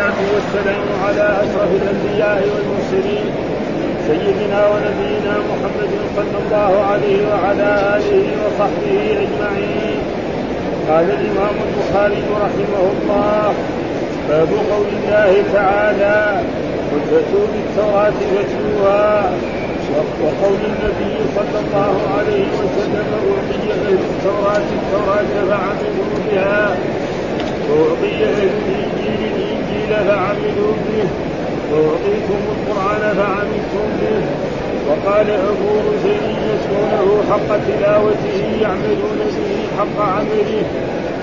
والصلاة والسلام على أشرف الأنبياء والمرسلين سيدنا ونبينا محمد صلى الله عليه وعلى آله وصحبه أجمعين. قال الإمام البخاري رحمه الله باب قول الله تعالى قل بالتوراة فاتلوها وقول النبي صلى الله عليه وسلم أهل التوراة التوراة فعملوا بها وأعطي أهل الإنجيل الإنجيل فعملوا به وأعطيتم القرآن فعملتم به. وقال أبو رزين يتلونه حق تلاوته يعملون به حق عمله.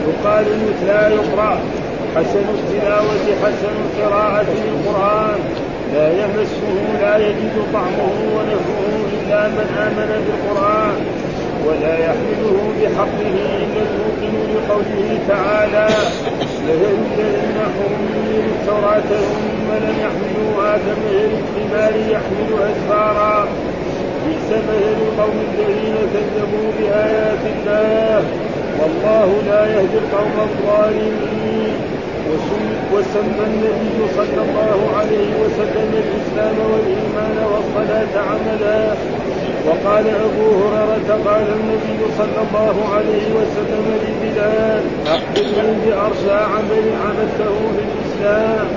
يقال مثلا يقرأ. حسن التلاوة حسن القراءة للقرآن لا يمسه لا يجد طعمه ونفعه إلا من آمن بالقرآن. ولا يحمله بحقه إلا الموقن لقوله تعالى الذين حملوا التوراة ثم لم يحملوها كمثل الحمار يحمل أسفارا بئس مثل القوم الذين كذبوا بآيات الله والله لا يهدي القوم الظالمين. وسمى النبي صلى الله عليه وسلم الإسلام والإيمان والصلاه عملا وقال أبو هريرة قال النبي صلى الله عليه وسلم لبلال اخبرني بارشى عمل عملته في الإسلام.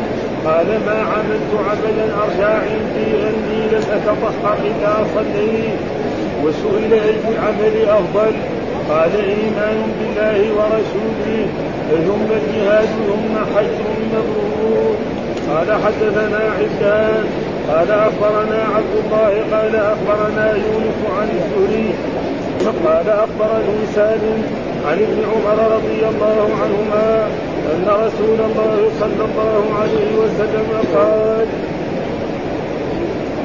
قال ما عملت عملا أرجى عندي أني لم أتطهر اذا صليت وسئل أي العمل أفضل؟ قال إيمان بالله ورسوله. ثم الجهاد ثم حج مبرور. قال حدثنا عبدان. قال أخبرنا عبد الله قال أخبرنا يونس عن الزهري قال أخبرني سالم عن ابن عمر رضي الله عنهما أن رسول الله صلى الله عليه وسلم قال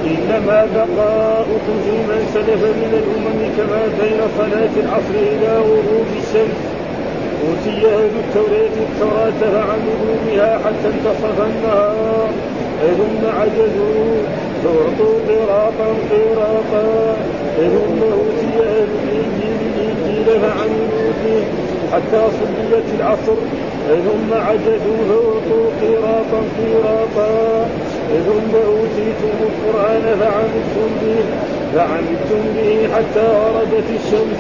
إنما بقاؤكم في من سلف من الأمم كما بين صلاة العصر إلى غروب الشمس. أوتي أهل التوراة التوراة فعملوا بها حتى انتصف النهار. ثم عجزوا فأعطوا قراطا قراطا. ثم أوتي الإنجيل الإنجيل فعملوا به حتى صليت العصر. ثم عجزوا فأعطوا قراطا قراطا. ثم أوتيتم القرآن فعملتم به فعملتم به حتى وردت الشمس.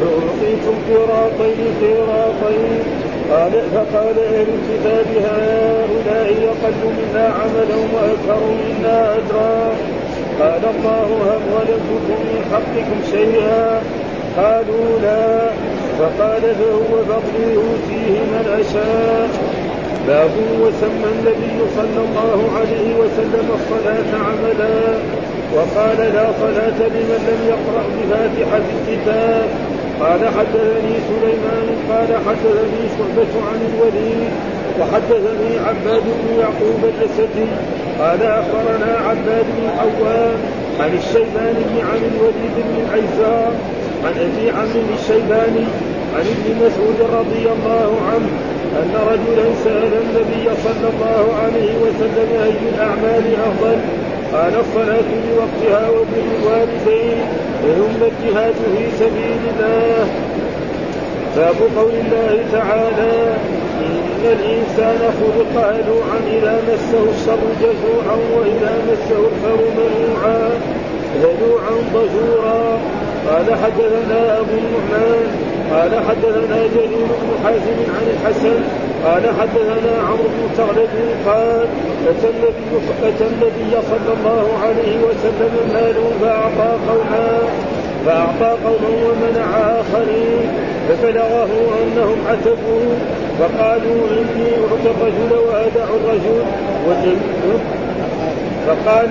فأعطيتم قراطين قراطين. قال فقال أهل الكتاب هؤلاء أقل منا عملا وأكثر منا أجرا قال الله هل ظلمتكم من حقكم شيئا قالوا لا فقال فهو فضلي يؤتيه من أشاء باب وسمى النبي صلى الله عليه وسلم الصلاة عملا وقال لا صلاة لمن لم يقرأ بفاتحة الكتاب. قال حدثني سليمان قال حدثني شعبة عن الوليد وحدثني عباد بن يعقوب الأسدي قال أخبرنا عباد بن عوام عن الشيباني عن الوليد بن العيسار عن أبي عمرو الشيباني عن ابن مسعود رضي الله عنه أن رجلا سأل النبي صلى الله عليه وسلم أي الأعمال أفضل؟ قال الصلاة لوقتها وبر الوالدين ثم الجهاد في سبيل الله. باب قول الله تعالى إن الإنسان خلق هلوعا إذا مسه الشر جزوعا وإذا مسه الخير منوعا. هلوعا ضجورا قال حدثنا أبو النعمان قال حدثنا جرير بن حازم عن الحسن قال حدثنا عمرو بن ثعلب قال أتى النبي أتى النبي صلى الله عليه وسلم مال فأعطى قوما فأعطى قوما ومنع آخرين فبلغه أنهم عتبوا فقالوا إني اعطي الرجل وأدع الرجل فقال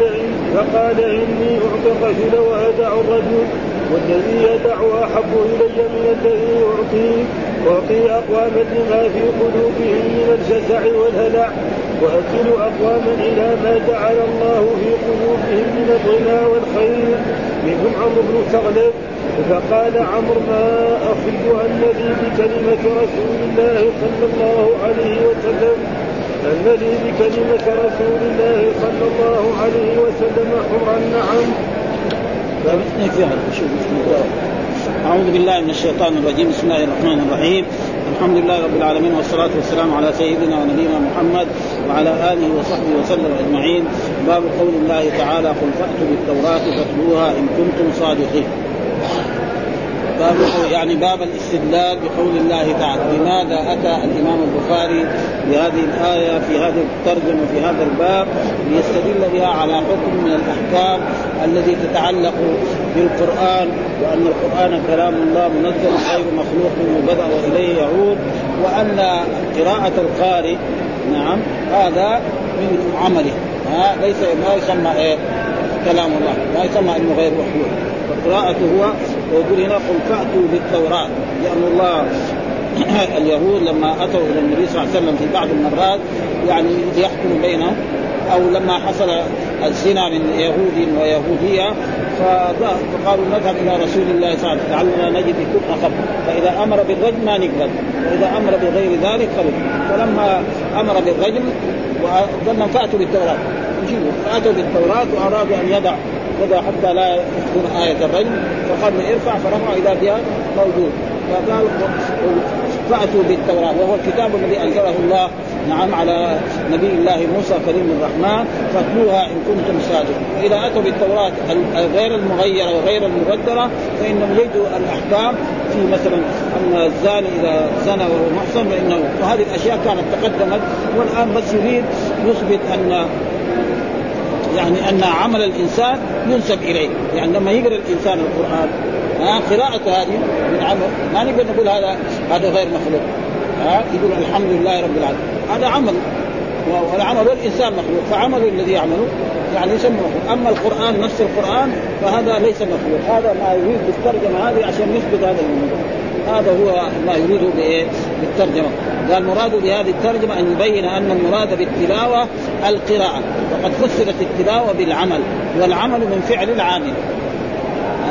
فقال إني اعطي الرجل وأدع الرجل والذي يدع أحب إلي من الذي اعطيه واعطي أقواما لما في قلوبهم من الجزع والهلع وأكل أقواما إلى ما جعل الله في قلوبهم من الغنى والخير منهم عمرو بن ثغلب فقال عمرو ما اخذ الذي بكلمة رسول الله صلى الله عليه وسلم الذي بكلمة رسول الله صلى الله عليه وسلم حرا نعم. أعوذ بالله من الشيطان الرجيم. بسم الله الرحمن الرحيم. الحمد لله رب العالمين والصلاة والسلام على سيدنا ونبينا محمد وعلى آله وصحبه وسلم أجمعين. باب قول الله تعالى قل فأتوا بالتوراة فاتلوها إن كنتم صادقين. باب يعني باب الاستدلال بقول الله تعالى. لماذا أتى الإمام البخاري بهذه الآية في هذه الترجمة في هذا الباب ليستدل بها على حكم من الأحكام الذي تتعلق بالقرآن وأن القرآن كلام الله منزل غير مخلوق وبدأ وإليه يعود وأن قراءة القارئ نعم هذا من عمله. ها ليس ما يسمى إيه؟ كلام الله ما يسمى إنه غير مخلوق. فقراءته هو ويقول هنا قل فأتوا بالتوراة. لأن الله اليهود لما أتوا إلى النبي صلى الله عليه وسلم في بعض المرات يعني ليحكموا بينهم أو لما حصل الزنا من يهود ويهودية فقالوا نذهب إلى رسول الله صلى الله عليه وسلم لعلنا نجد كفر خبر فإذا أمر بالرجم ما نقبل وإذا أمر بغير ذلك قبل. فلما أمر بالرجم وقلنا فأتوا بالتوراة. فأتوا بالتوراة وأرادوا أن يضع كذا حتى لا تكون آية الرجم فقال ارفع فرفع إذا بها موجود. فقال فأتوا بالتوراة وهو الكتاب الذي أنزله الله نعم على نبي الله موسى كريم الرحمن فاتلوها إن كنتم صادقين. وإذا أتوا بالتوراة غير المغيرة وغير المبدرة فإنهم يجدوا الأحكام في مثلا أن الزاني إذا زنى وهو محصن فإنه وهذه الأشياء كانت تقدمت والآن بس يريد يثبت أن يعني أن عمل الإنسان ينسب إليه. يعني لما يقرأ الإنسان القرآن ها قراءته هذه من عمل ما نقدر نقول هذا هذا غير مخلوق. ها يقول الحمد لله رب العالمين. هذا عمل. والعمل الانسان مخلوق. فعمله الذي يعمله يعني يسمى مخلوق. أما القرآن نفس القرآن فهذا ليس مخلوق. هذا ما يريد بالترجمة هذه عشان يثبت هذا الموضوع. هذا هو ما يريده بالترجمة. قال مراد بهذه الترجمة أن يبين أن المراد بالتلاوة القراءة. وقد فسرت التلاوة بالعمل. والعمل من فعل العامل.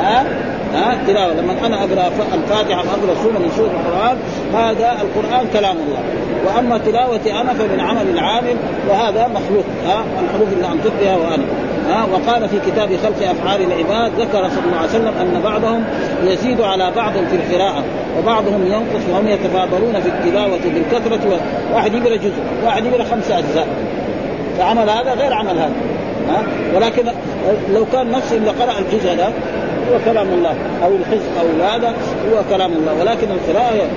ها؟ ها؟ التلاوة. لما أنا أقرأ الفاتحة أو أقرأ سورة من سورة القرآن هذا القرآن كلام الله. وأما تلاوتي أنا فمن عمل العامل وهذا مخلوق. ها؟ الحروف اللي أنطق بها وأنا. ها وقال في كتاب خلق أفعال العباد ذكر صلى الله عليه وسلم أن بعضهم يزيد على بعض في القراءة وبعضهم ينقص وهم يتفاضلون في التلاوة بالكثرة واحد يقرأ جزء واحد يقرأ خمسه أجزاء. فعمل هذا غير عمل هذا ها؟ ولكن لو كان نفس اللي قرأ الجزء هذا هو كلام الله أو الحزب أو هذا هو كلام الله. ولكن القراءة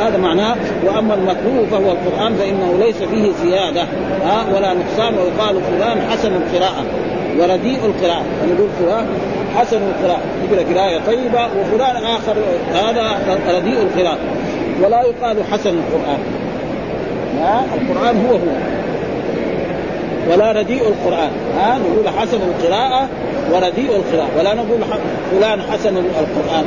هذا معناه وأما المكروه فهو القرآن فإنه ليس فيه زيادة ها؟ ولا نقصان ويقال فلان حسن القراءة. ورديء القراءة. نقول فلان حسن القراءة. يقرا قراءة طيبة وفلان آخر. هذا رديء القراءة. ولا يقال حسن القرآن. ها؟ القرآن هو هو. ولا رديء القرآن. ها؟ نقول حسن القراءة ورديء القراءة. ولا نقول فلان حسن القرآن.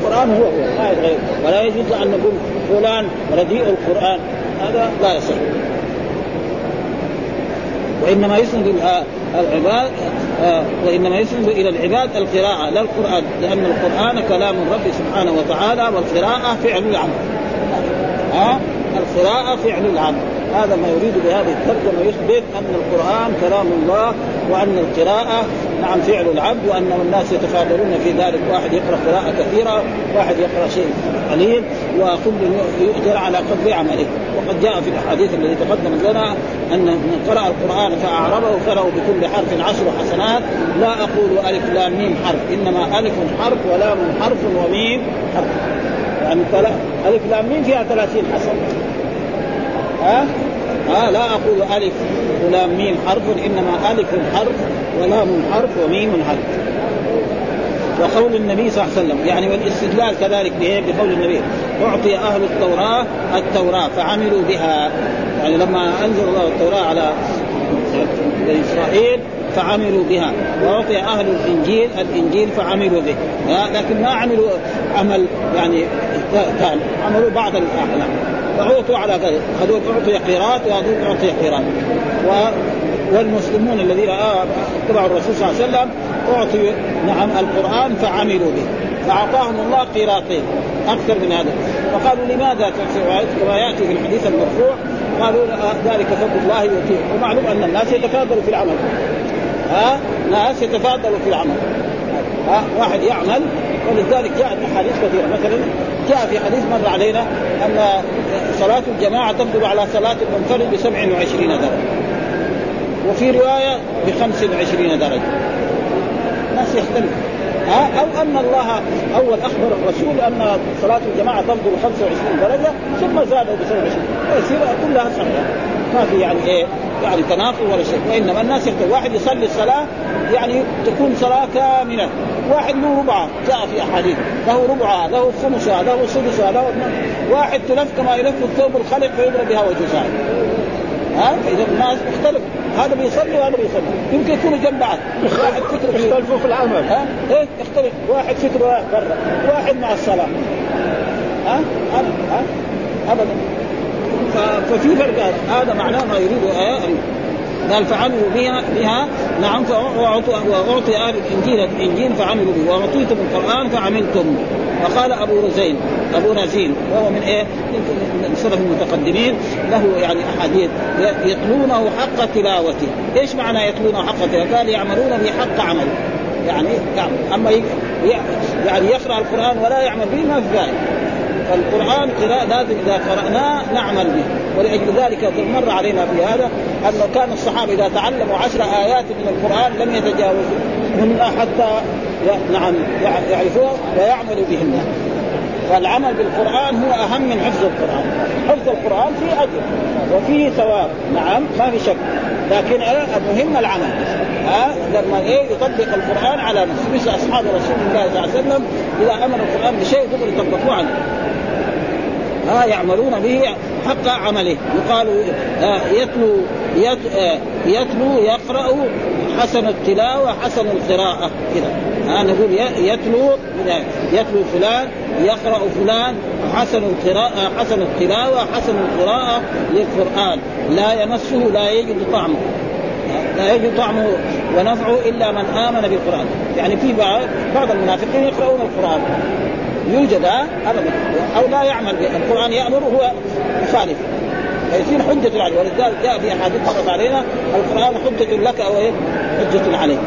القرآن هو هو ما يتغير. ولا يجوز أن نقول فلان رديء القرآن. هذا لا يصح. وإنما يسند العباد آه وإنما يسند إلى العباد القراءة لا القرآن لأن القرآن كلام الرب سبحانه وتعالى والقراءة فعل العمل. ها آه؟ القراءة فعل العمل. هذا ما يريد بهذه الترجمة يثبت أن القرآن كلام الله وأن القراءة نعم فعل العبد وأن الناس يتفاضلون في ذلك. واحد يقرأ قراءة كثيرة واحد يقرأ شيء قليل وكل يؤجر على قدر عمله. وقد جاء في الأحاديث التي تقدمت لنا أن من قرأ القرآن فأعربه فله بكل حرف عشر حسنات. لا أقول ألف لام ميم حرف إنما ألف حرف ولام حرف وميم حرف. يعني ألف لام ميم فيها ثلاثين حسنة. ها؟ لا أقول ألف ولام ميم حرف إنما ألف حرف ولام حرف وميم حرف. وقول النبي صلى الله عليه وسلم يعني والاستدلال كذلك بقول النبي أعطي أهل التوراة التوراة فعملوا بها. يعني لما أنزل الله التوراة على بني إسرائيل فعملوا بها. وأعطي أهل الإنجيل الإنجيل فعملوا به. لكن ما عملوا عمل يعني كان عملوا بعض الأعمال. فعوتوا على ذلك هذول اعطي قيرات وهذول اعطي قيرات و والمسلمون الذين اتبعوا الرسول صلى الله عليه وسلم أعطوا نعم القرآن فعملوا به. فأعطاهم الله قيراطين أكثر من هذا. فقالوا لماذا كما ياتي في الحديث المرفوع؟ قالوا ذلك فضل الله يؤتيه. ومعلوم أن الناس يتفاضلوا في العمل. ها؟ ناس يتفاضلوا في العمل. ها؟ واحد يعمل ولذلك جاءت احاديث كثيرة. مثلا جاء في حديث مر علينا أن صلاة الجماعة تفضل على صلاة المنفرد ب 27 درجة. وفي رواية ب 25 درجة. الناس يختلف ها؟ أو أن الله أول أخبر الرسول أن صلاة الجماعة تفضل 25 درجة ثم زادوا ب 27 ويصير كلها صحيحة. ما في يعني إيه؟ يعني تناقض ولا شيء وإنما الناس يختلف واحد يصلي الصلاة يعني تكون صلاة كاملة. واحد له ربعه جاء في أحاديث. له ربعها له خمسها له سدسها له واحد تلف كما يلف الثوب الخلق فيضرب بها وجه ها؟ فاذا الناس مختلف. هذا بيصلي وهذا بيصلي. يمكن يكونوا جنب بعض. واحد فكر يختلفوا في العمل. ها؟ إيه يختلف. واحد فكره برا. واحد مع الصلاة. ها؟ ها؟ ابدا. ففي فرق. هذا معناه ما يريد قال فعملوا بها نعم وأعطي أهل الانجيل الإنجيل فعملوا به وأعطيتم القرآن فعملتم. وقال أبو رزين أبو رزين وهو من إيه؟ من السلف المتقدمين له يعني أحاديث. يتلونه حق تلاوته، إيش معنى يتلونه حق تلاوته؟ قال يعملون به حق عمل. يعني أما يعني يقرأ القرآن ولا يعمل به ما في ذلك قراءة لازم إذا قرأناه نعمل به. ولأجل ذلك مر علينا في هذا أنه كان الصحابة إذا تعلموا عشر آيات من القرآن لم يتجاوزوا. هن حتى نعم يعرفوها ويعملوا بهن. فالعمل بالقرآن هو أهم من حفظ القرآن. حفظ القرآن فيه أجر وفيه ثواب. نعم ما في شك. لكن المهم العمل. ها لما إيه يطبق القرآن على نفسه. مثل أصحاب رسول الله صلى الله عليه وسلم إذا أمر القرآن بشيء دغري يطبقوه عليه. ها يعملون به حق عمله. يقال يتلو يتلو يقرأ حسن التلاوة حسن القراءة كذا. ها نقول يتلو يتلو فلان يقرأ فلان حسن القراءة حسن التلاوة حسن القراءة للقرآن. لا يمسه لا يجد طعمه. لا يجد طعمه ونفعه إلا من آمن بالقرآن، يعني في بعض المنافقين يقرؤون القرآن. يوجد أبدا. أو لا يعمل به القرآن يأمر وهو مخالف فيصير حجة عليه ولذلك جاء في أحاديث مرت علينا القرآن حجة لك أو إيه؟ حجة عليك.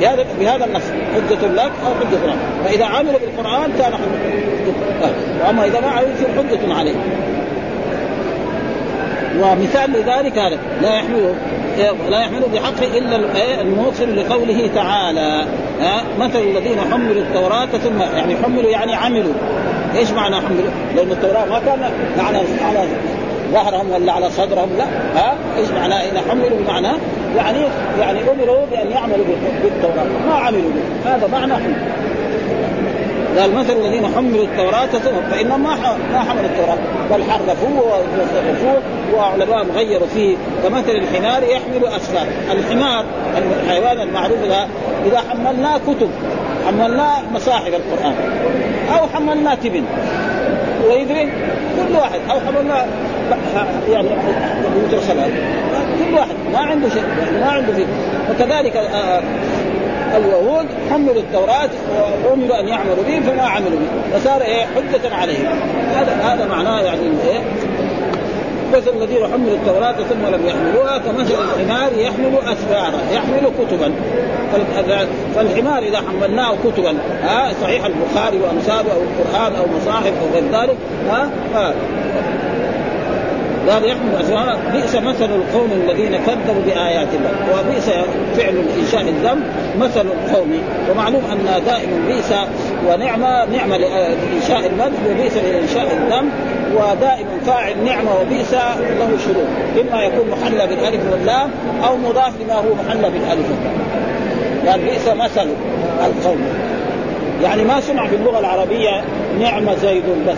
بهذا بهذا النص حجة لك أو حجة لك فإذا عمل بالقرآن كان حجة وأما إذا ما عمل يصير حجة عليه ومثال لذلك هذا لا يحمله لا يحمل بحق إلا الموصل لقوله تعالى. مثل الذين حملوا التوراة ثم يعني حملوا يعني عملوا. إيش معنى حملوا؟ لأن التوراة ما كان على على ظهرهم ولا على صدرهم لا. ها؟ إيش معناه إن حملوا بمعنى يعني يعني أمروا بأن يعملوا بالتوراة. ما عملوا به. هذا معنى حمل. قال مثل الذين حملوا التوراة ثم فإنهم ما ما حملوا التوراة. بل حرفوه وصرفوه وعلماء غيروا فيه. كمثل الحمار يحمل أسفار الحمار الحيوان المعروف ذا إذا حملناه كتب حملناه مصاحف القرآن أو حملناه تبن ويدري كل واحد أو حملناه يعني صلاة كل واحد ما عنده شيء ما عنده فيه. وكذلك آه اليهود حملوا التوراة وأمروا أن يعملوا به فما عملوا به. فصار إيه؟ حجة عليهم. هذا هذا معناه يعني إيه؟ مثل الذين حملوا التوراة ثم لم يحملوها كمثل الحمار يحمل أسفارا يحمل كتبا. فالحمار إذا حملناه كتبا ها صحيح البخاري وأمثاله أو القرآن أو مصاحف أو غير ذلك ها قال يحمل أسوارا بئس مثل القوم الذين كذبوا بآيات الله وبئس فعل إنشاء الذنب مثل القوم. ومعلوم أن دائما بئس ونعمة نعمة لإنشاء المدح وبئس لإنشاء الذنب ودائما فاعل نعمة وبئس له شروط. إما يكون محلى بالألف واللام أو مضاف لما هو محلى بالألف قال بئس مثل القوم. يعني ما سمع في اللغة العربية نعمة زيد بس.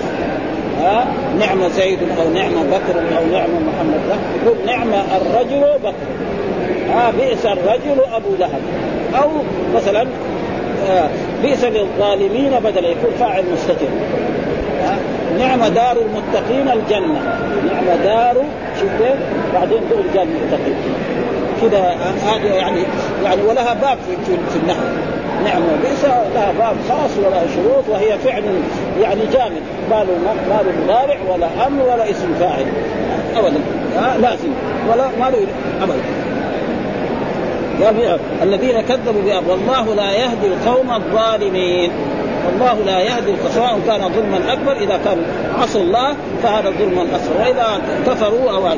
ها؟ نعم زيد أو نعم بكر أو نعم محمد. لا يقول نعم الرجل بكر. ها؟ بئس الرجل أبو لهب. أو مثلا آه بئس للظالمين بدل يكون فاعل مستتر. نعم دار المتقين الجنة. نعم دار شوف بعدين تقول جنة المتقين. كذا هذه يعني يعني ولها باب في في النحو. نعم وبئس لها باب خاص ولها شروط وهي فعل يعني جامد. ما له ما له مضارع ولا أمر ولا اسم فاعل. ابدا. آه لازم ولا ما له ابدا. الذين كذبوا بأب والله لا يهدي القوم الظالمين. والله لا يهدي سواء كان ظلما أكبر إذا كان عصوا الله فهذا ظلم اصغر وإذا كفروا أو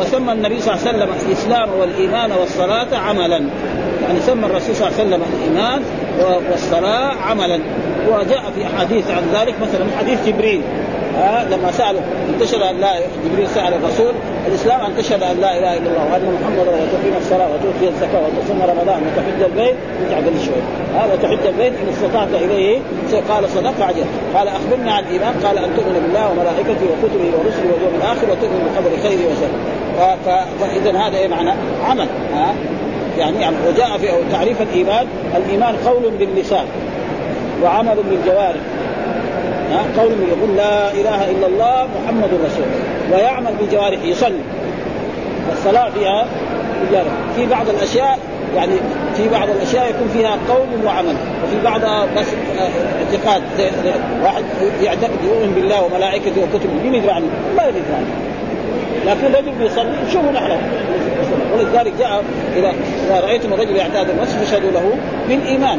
وسمى النبي صلى الله عليه وسلم الإسلام والإيمان والصلاة عملا. يعني سمى الرسول صلى الله عليه وسلم الإيمان والصلاة عملا. وجاء في أحاديث عن ذلك مثلا حديث جبريل. ها لما سألوا انتشر أن لا جبريل سأل الرسول الإسلام ان تشهد أن لا إله إلا الله وأن محمدا وتقيم الصلاة وتؤتي الزكاة وتصوم رمضان وتحج البيت قال شوي. ها وتحج البيت إن استطعت إليه قال صدق عجل قال اخبرنا عن الإيمان قال أن تؤمن بالله وملائكته وكتبه ورسله واليوم الآخر وتؤمن بقدر خيره وشره فإذا هذا إيه معنى؟ عمل. ها؟ يعني, يعني وجاء في تعريف الإيمان الإيمان قول باللسان وعمل بالجوارح. قول يقول لا إله إلا الله محمد رسول الله. ويعمل بجوارحه يصلي. والصلاة فيها بجوارح في بعض الأشياء يعني في بعض الأشياء يكون فيها قول وعمل. وفي بعضها بس اعتقاد. واحد يعتقد يؤمن بالله وملائكته وكتبه. مين يدري عنه؟ ما يدري عنه. لكن رجل بيصلي شوفوا نحن. ولذلك جاء اذا اذا رأيتم الرجل يعتاد المسجد فاشهدوا له بالإيمان.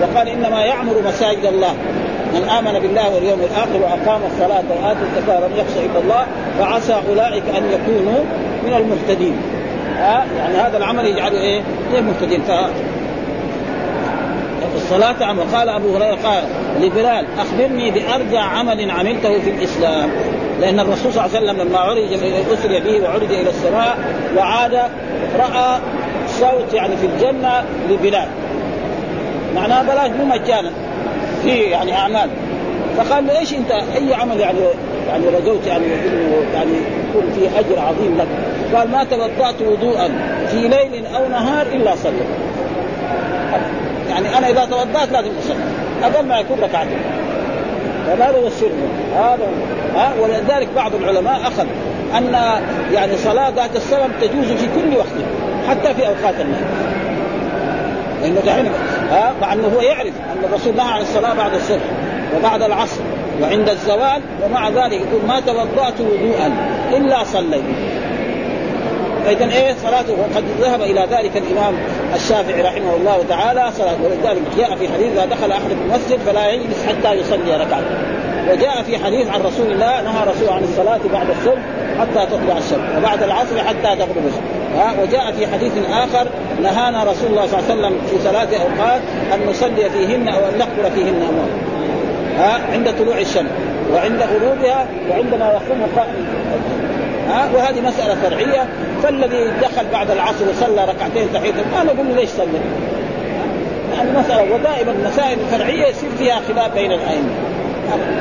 وقال إنما يعمر مساجد الله. من آمن بالله واليوم الآخر وأقام الصلاة واتى الزكاة ولم يخش إلا الله فعسى أولئك أن يكونوا من المهتدين. ها؟ يعني هذا العمل يجعل إيه؟ من المهتدين. ف الصلاة عمل قال أبو هريرة قال لبلال أخبرني بأرجع عمل عملته في الإسلام. لأن الرسول صلى الله عليه وسلم لما عرج أسري به وعرج إلى السماء وعاد رأى صوت يعني في الجنة لبلال. معناها بلاش مو مجانا. في يعني أعمال. فقال له إيش أنت؟ أي عمل يعني يعني رجوت يعني يعني يكون فيه أجر عظيم لك؟ قال ما توضأت وضوءا في ليل أو نهار إلا صلى يعني أنا إذا توضأت لازم أصلي. أقل ما يكون ركعتين فهذا هو السر هذا ها؟ ولذلك بعض العلماء أخذ أن يعني صلاة ذات السبب تجوز في كل وقت حتى في أوقات النهي لأنه دحين ها؟ مع انه هو يعرف أن الرسول نهى عن الصلاة بعد الصبح وبعد العصر وعند الزوال ومع ذلك يقول ما توضأت وضوءا إلا صليت. فاذا إيه صلاته؟ وقد ذهب إلى ذلك الإمام الشافعي رحمه الله تعالى صلاة ولذلك جاء في حديث إذا دخل أحد المسجد فلا يجلس حتى يصلي ركعة. وجاء في حديث عن رسول الله نهى رسول عن الصلاة بعد الصبح حتى تطلع الشمس وبعد العصر حتى تغرب الشمس. وجاء في حديث آخر نهانا رسول الله صلى الله عليه وسلم في ثلاث أوقات أن نصلي فيهن أو أن نقبل فيهن اموال ها عند طلوع الشمس وعند غروبها وعندما يقوم قائم ها وهذه مسألة فرعية. فالذي دخل بعد العصر وصلى ركعتين تحية ما نقول له ليش صلى يعني مسألة ودائما المسائل الفرعيه يصير فيها خلاف بين الأئمة.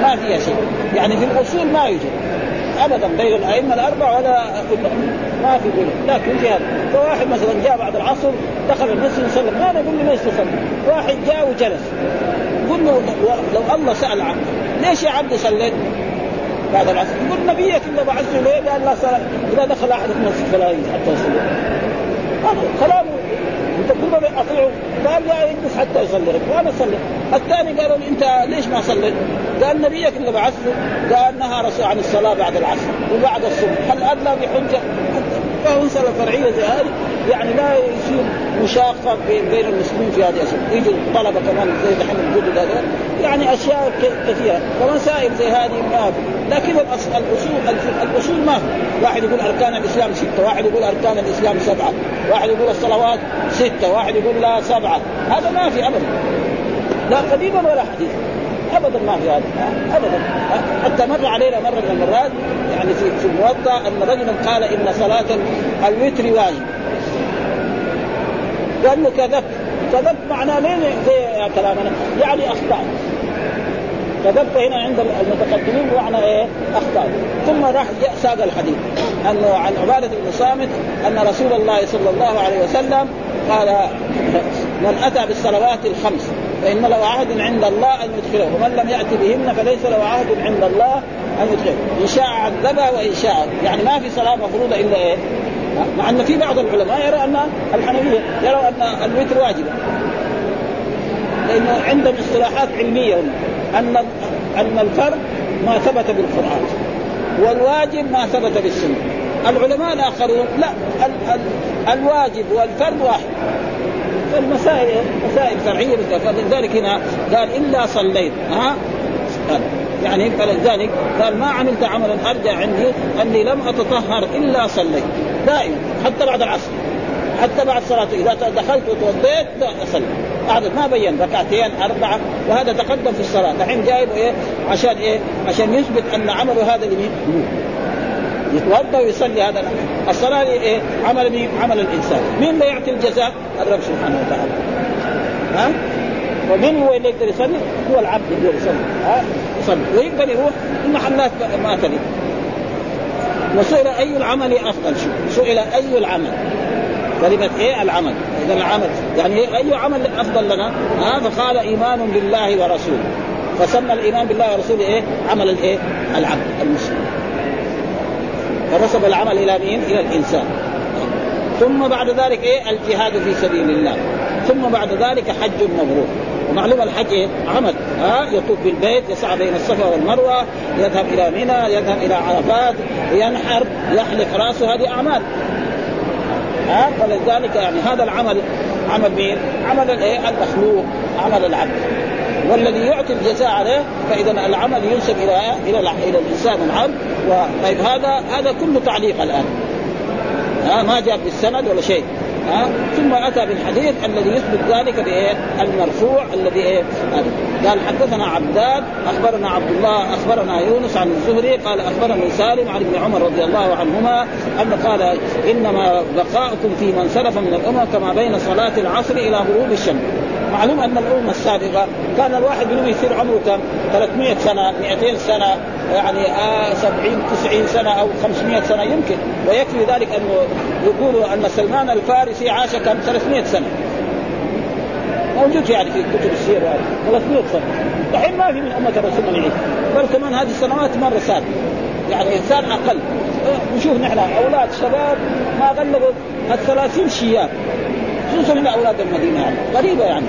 ما فيها شيء. يعني في الأصول ما يوجد. ابدا بين الأئمة الأربعة ولا ما في بينهم لكن هذا فواحد مثلا جاء بعد العصر دخل المسجد وسلم. ما نقول له ليش تصلي واحد جاء وجلس. قل له لو الله سأل عنه ليش يا عبد صليت؟ بعد العصر. يقول نبيك اللي بعثته ليه؟ قال لا صلاة. إذا دخل أحد المسجد فلا حتى يصلي. هذا كلامه. أنت كل ما أطيعه. قال لا يجلس حتى يصلي وأنا اصلي الثاني قالوا أنت ليش ما صليت؟ قال نبيك اللي بعثته قال نهى رسول عن الصلاة بعد العصر وبعد الصبح. هل ادلى بحجه؟ فهو مساله فرعية زي هذه؟ يعني لا يصير مشاقة بين المسلمين في هذه الاشياء يجوا طلبه كمان زي دحين الجدد هذول يعني أشياء كثيرة. فمسائل زي هذه ما في لكن الاصول الأصول ما في واحد يقول أركان الإسلام ستة واحد يقول أركان الإسلام سبعة واحد يقول الصلوات ستة واحد يقول لا سبعة. هذا ما في أبدا. لا قديما ولا حديثا. ابدا ما في هذا. ابدا. حتى مر علينا مرة من المرات يعني في في الموطأ أن رجلا قال إن صلاة الوتر واجب. قال له كذبت كذبت معناه ليه زي كلامنا؟ يعني اخطات كذبت هنا عند المتقدمين بمعنى إيه؟ اخطاء ثم راح ساق الحديث. أنه عن عبادة بن صامت أن رسول الله صلى الله عليه وسلم قال من أتى بالصلوات الخمس فإن له عهد عند الله أن يدخله. ومن لم ياتي بهن فليس له عهد عند الله أن يدخله. إن شاء عذبه وإن شاء. يعني ما في صلاة مفروضة إلا إيه؟ مع أن في بعض العلماء يرى أن الحنفية يرى أن الوتر واجبه لأنه عندهم اصطلاحات علمية أن أن الفرض ما ثبت بالقرآن. والواجب ما ثبت بالسنة. العلماء الآخرون لا. ال ال الواجب والفرض واحد. المسائل مسائل فرعيه فلذلك هنا قال إلا صليت. ها يعني فلذلك قال ما عملت عملا أرجع عندي أني لم أتطهر إلا صليت. دائما حتى بعد العصر. حتى بعد صلاة إذا دخلت وتوضيت أصلي. هذا ما بين ركعتين أربعة وهذا تقدم في الصلاة. الحين جايب إيه؟ عشان إيه؟ عشان يثبت أن عمله هذا لمين؟ يتوضأ ويصلي هذا الصلاة إيه؟ عمل مين؟ عمل الإنسان، مين اللي يعطي الجزاء؟ الرب سبحانه وتعالى. ها؟ ومن هو اللي يقدر يصلي؟ هو العبد يقدر يصلي، ها؟ يصلي، ويقدر يروح المحلات ما تلي. وسئل أي العمل أفضل شو؟ سئل أي العمل؟ كلمة إيه العمل إذا العمل يعني إيه أي عمل أفضل لنا؟ ها فقال إيمان بالله ورسوله فسمى الإيمان بالله ورسوله إيه؟ عمل الإيه؟ العبد المسلم فنسب العمل إلى مين؟ إلى الإنسان ثم بعد ذلك إيه؟ الجهاد في سبيل الله ثم بعد ذلك حج مبرور ومعلوم الحج إيه؟ عمل ها يطوف بالبيت يسعى بين الصفا والمروة يذهب إلى منى يذهب إلى عرفات ينحر يحلق رأسه هذه أعمال ها فلذلك يعني هذا العمل عمل مين؟ عمل الإيه؟ المخلوق عمل العبد والذي يعطي الجزاء عليه فإذا العمل ينسب إلى إلى إلى الإنسان العبد طيب هذا هذا كله تعليق الآن ها ما جاء بالسند ولا شيء ها ثم أتى بالحديث الذي يثبت ذلك بإيه؟ المرفوع الذي إيه؟ قال حدثنا عبدان أخبرنا عبد الله أخبرنا يونس عن الزهري قال أخبرني سالم عن ابن عمر رضي الله عنهما أن قال إنما بقاؤكم في من سلف من الامم كما بين صلاة العصر إلى غروب الشمس معلوم أن الامه السابقة كان الواحد منهم يصير عمره كم؟ 300 سنة 200 سنة يعني آه 70 90 سنة أو 500 سنة يمكن. ويكفي ذلك انه يقولوا أن سلمان الفارسي عاش كم؟ 300 سنة. موجود يعني في كتب السير 300 سنة. الحين ما في من أمة الرسول من يعيش بل كمان هذه السنوات مرة صار يعني إنسان أقل. نشوف نحن أولاد شباب ما غلبوا ال 30 شياب. خصوصا من أولاد المدينة يعني. غريبة يعني.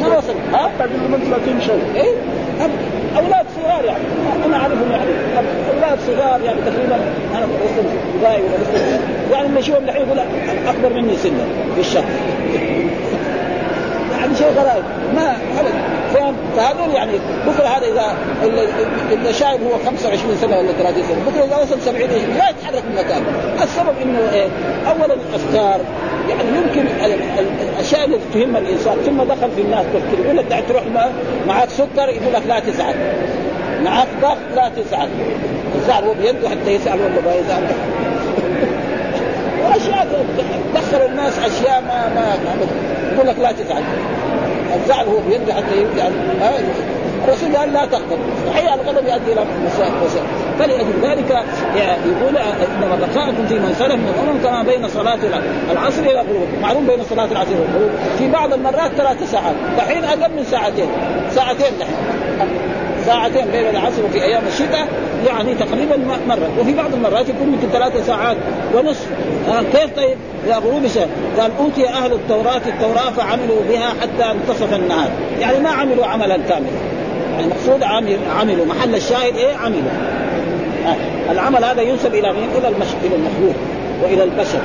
ما وصل. ها؟ أقل من 30 شيء. إيه؟ أولاد صغار يعني. أنا أعرفهم يعني. أولاد صغار يعني تقريبا أنا وصل. ابتدائي ولا يعني لما يشوفهم الحين يقول أكبر مني سنا في الشهر. يعني شيء غرائب ما فاهم فهذول يعني بكرة هذا إذا اللي شايب هو 25 سنة ولا 30 سنة بكرة إذا وصل 70 لا يتحرك من مكانه. السبب إنه إيه؟ اولا الأفكار يعني يمكن الأشياء اللي تهم الإنسان ثم دخل في الناس تفكير يقول لك تروح معك سكر يقول لك لا تزعل. معك ضغط لا تزعل. الزعل هو بيده حتى يسال ولا ما يزعل. وأشياء دخل الناس أشياء ما ما يقول لك لا تزعل. الزعل هو بيده حتى يزعل الرسول قال لا تغضب صحيح الغضب يؤدي إلى مسائل فلأجل ذلك يقول إنما بقاءكم في من سلف من الامم كما بين صلاة العصر إلى الغروب. معلوم بين صلاة العصر والغروب في بعض المرات ثلاث ساعات دحين أقل من ساعتين. ساعتين دحين. ساعتين بين العصر وفي أيام الشتاء يعني تقريبا مرة. وفي بعض المرات يكون يمكن ثلاث ساعات ونصف آه كيف طيب إلى غروب قال أوتي أهل التوراة التوراة فعملوا بها حتى انتصف النهار. يعني ما عملوا عملا كاملا. يعني المقصود عمل عملوا. محل الشاهد إيه؟ عملوا. آه. العمل هذا ينسب إلى مين؟ إلى المخلوق وإلى البشر.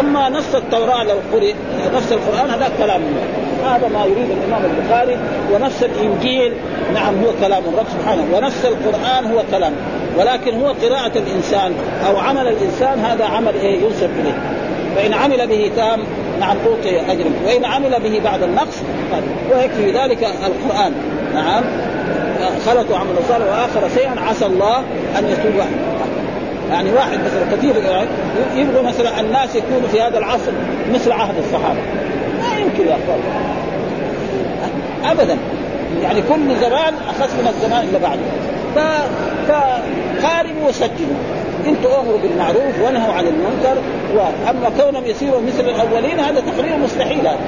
أما نص التوراة لو قرئ نص القرآن هذا كلام الله. هذا ما يريد الإمام البخاري ونص الإنجيل نعم هو كلام الرب سبحانه. ونص القرآن هو كلام. ولكن هو قراءة الإنسان أو عمل الإنسان هذا عمل إيه؟ ينسب إليه. فإن عمل به تام نعم أوطي أجر وإن عمل به بعد النقص ويكفي ذلك القرآن. نعم. خلطوا عمل صالح وآخر شيئا عسى الله أن يتوب يعني واحد مثلا كثير يبغوا مثلا الناس يكونوا في هذا العصر مثل عهد الصحابة. ما يمكن يا أخوان. ابدا. يعني كل زمان أخذ من الزمان اللي بعده. فقاربوا وسجلوا. أنتم امروا بالمعروف وانهوا عن المنكر واما كونهم يصيروا مثل الأولين هذا تقريبا مستحيل هذا.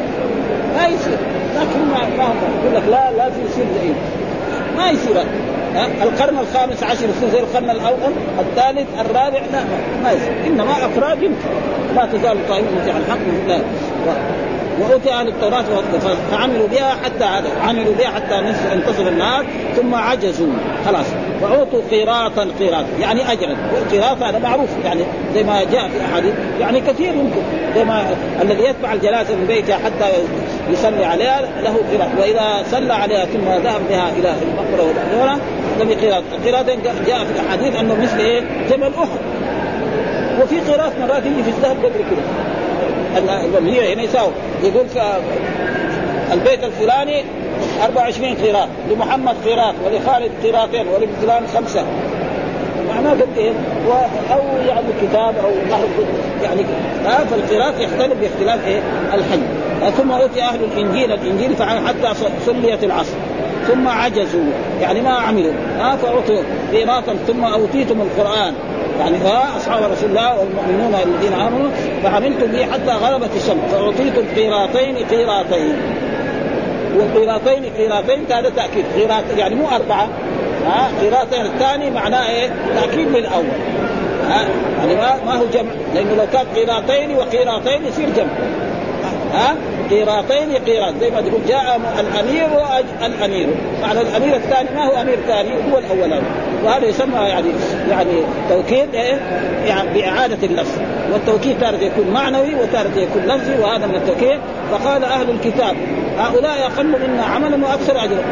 ما يصير. لكن ما ما يقول لك لا لازم يصير زي ما يصير. القرن الخامس عشر يصير زي القرن الأول الثالث الرابع لا ما يصير. إنما أفراد يمكن. لا تزال طائفه على الحق. لا. وأوتي أهل التوراة فعملوا بها حتى عملوا بها حتى انتصر النار ثم عجزوا. خلاص. فاعطوا قيراطا قيراط يعني أجرا. والقيراط هذا معروف. يعني زي ما جاء في أحاديث. يعني كثير يمكن. زي ما الذي يتبع الجنازه من بيتة حتى يصلي عليها له قيراط وإذا صلى عليها ثم ذهب بها إلى المقبرة والدوره لم قيراط. القيراط جاء في الأحاديث أنه مثل إيه؟ جبل أحد. وفي قيراط مرات يجي في الذهب قدر كذا هي هنا يساوي. يقول البيت الفلاني 24 قيراط. لمحمد قيراط ولخالد قيراطين ولفلان خمسة. معناه قد إيه؟ أو يعني كتاب أو نحو يعني آه فالقراءات يختلف باختلاف إيه؟ الحج ثم أوتي أهل الإنجيل. الإنجيل حتى صليت العصر. ثم عجزوا. يعني ما عملوا. ها فاعطوا قيراطا ثم أوتيتم القرآن. يعني أصحاب رسول الله والمؤمنون الذين آمنوا فعملتم به حتى غربت الشمس. فاعطيتم قيراطين قيراطين. والقيراطين قيراطين هذا تأكيد. قيراط يعني مو أربعة. ها قيراطين الثاني معناه إيه؟ تأكيد للأول. ها يعني ما هو جمع. لأنه لو كان قيراطين وقيراطين يصير جمع. ها؟ قيراطين قيراط. زي ما تقول جاء الأمير والامير معنى الأمير الثاني ما هو أمير ثاني هو الاولاني وهذا يسمى يعني يعني توكيد إيه؟ يعني بإعادة اللفظ. والتوكيد تارة يكون معنوي وتارة يكون لفظي وهذا من التوكيد. فقال أهل الكتاب هؤلاء أقل منا عملا وأكثر اجرا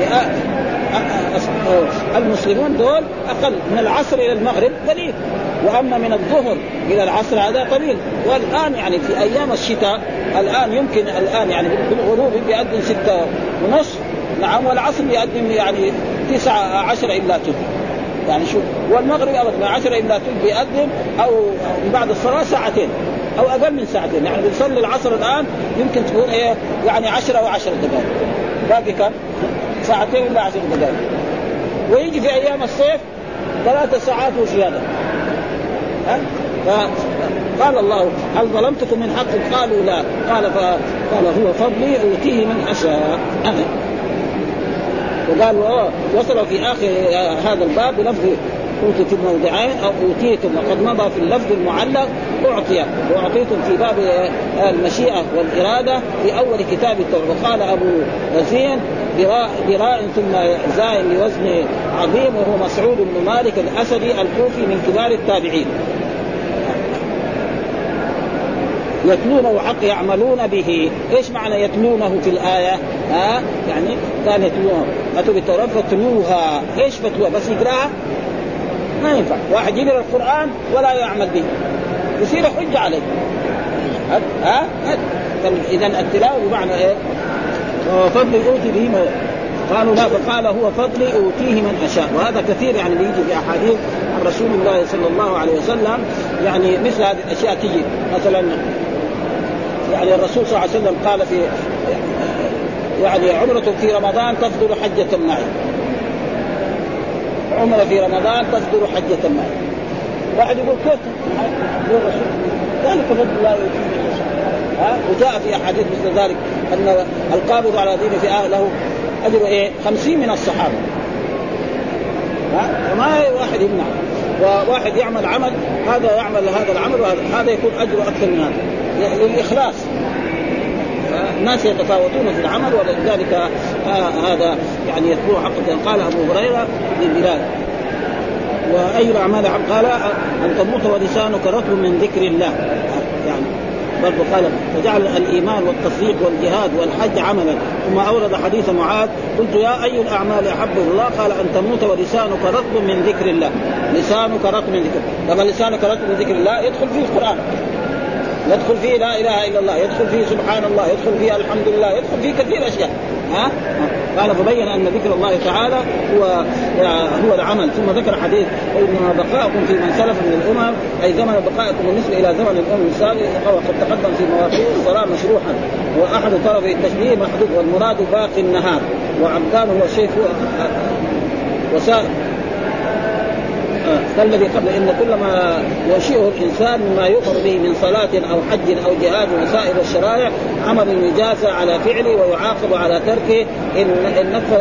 يعني المسلمون دول أقل من العصر إلى المغرب قليل. وأما من الظهر إلى العصر هذا قليل. والآن يعني في أيام الشتاء الآن يمكن الآن يعني بالغروب بيأذن ستة ونصف نعم والعصر بيأذن يعني تسعة عشر إلا تلك يعني شوف والمغرب ابدا 10 إلا تلك بيأذن أو بعد الصلاة ساعتين أو أقل من ساعتين. يعني بنصلي العصر الآن يمكن تكون إيه يعني 10 أو 10 دقائق. باقي كم؟ ساعتين ولا 10 دقائق ويجي في أيام الصيف ثلاث ساعات وزيادة. ها؟ قال الله هل ظلمتكم من حق؟ قالوا لا. قال قال هو فضلي أوتيه من أشاء. وقال وصل في آخر هذا الباب بلفظ اوتيتم موضعين أو اوتيتم وقد مضى في اللفظ المعلق أعطي وأعطيتم في باب المشيئة والإرادة في أول كتاب التوراة. وقال أبو يزين براء ثم زاين لوزن عظيم وهو مسعود بن مالك الأسدي الكوفي من كبار التابعين. يتلونه حق يعملون به. إيش معنى يتلونه في الآية؟ ها؟ يعني كان يتلونه. اتوا بالتوراه فتلوها إيش فتلوها بس يقراها؟ ما ينفع. واحد يقرا القرآن ولا يعمل به. يصير حجة عليه. ها؟ إذا التلاوة بمعنى إيه؟ فضل اوتي به قالوا لا فقال هو فضلي اوتيه من اشاء وهذا كثير يعني بيجي في أحاديث عن رسول الله صلى الله عليه وسلم. يعني مثل هذه الأشياء تجي. مثلا يعني الرسول صلى الله عليه وسلم قال في يعني عمرة في رمضان تفضل حجة معي. عمرة في رمضان تفضل حجة معي واحد يقول كيف؟ ذلك فضل الله يؤتيه ها؟ وجاء في أحاديث مثل ذلك أن القابض على دين في له أجر إيه؟ خمسين من الصحابة. ها؟ فما واحد يمنع. وواحد يعمل عمل هذا يعمل هذا العمل وهذا هذا يكون اجره أكثر من هذا. للإخلاص. الناس يتفاوتون في العمل ولذلك آه هذا يعني يتبوع حقا قال أبو هريرة لبلال وأي الأعمال قال ان تموت ولسانك رطب من ذكر الله. يعني برضه قال وجعل الإيمان والتصديق والجهاد والحج عملا. ثم أورد حديث معاذ قلت يا أي الأعمال احب الله؟ قال ان تموت ولسانك رطب من ذكر الله. لسانك رطب من ذكر طبعا لسانك رطب من ذكر الله يدخل فيه القرآن. يدخل فيه لا إله إلا الله يدخل فيه سبحان الله يدخل فيه الحمد لله يدخل فيه كثير أشياء. ها؟ قال فبين أن ذكر الله تعالى هو هو العمل ثم ذكر حديث إنما بقاءكم في من سلف من الأمم أي زمن بقائكم بالنسبة إلى زمن الأمم السابق وقد تقدم في مواقيت الصلاة مشروحا وأحد طرفي التشبيه محدود والمراد باقي النهار وعبدان هو الشيخ وسائر كالذي قبل إن كل ما ينشئه الإنسان مما يؤمر به من صلاة أو حج أو جهاد وسائر الشرائع عمل يجازى على فعله ويعاقب على تركه ان إن نفذ